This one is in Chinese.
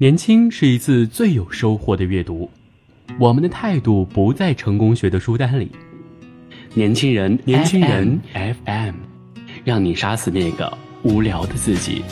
年轻是一次最有收获的阅读。我们的态度不在成功学的书单里。年轻人年轻人 fm 让你杀死那个无聊的自己。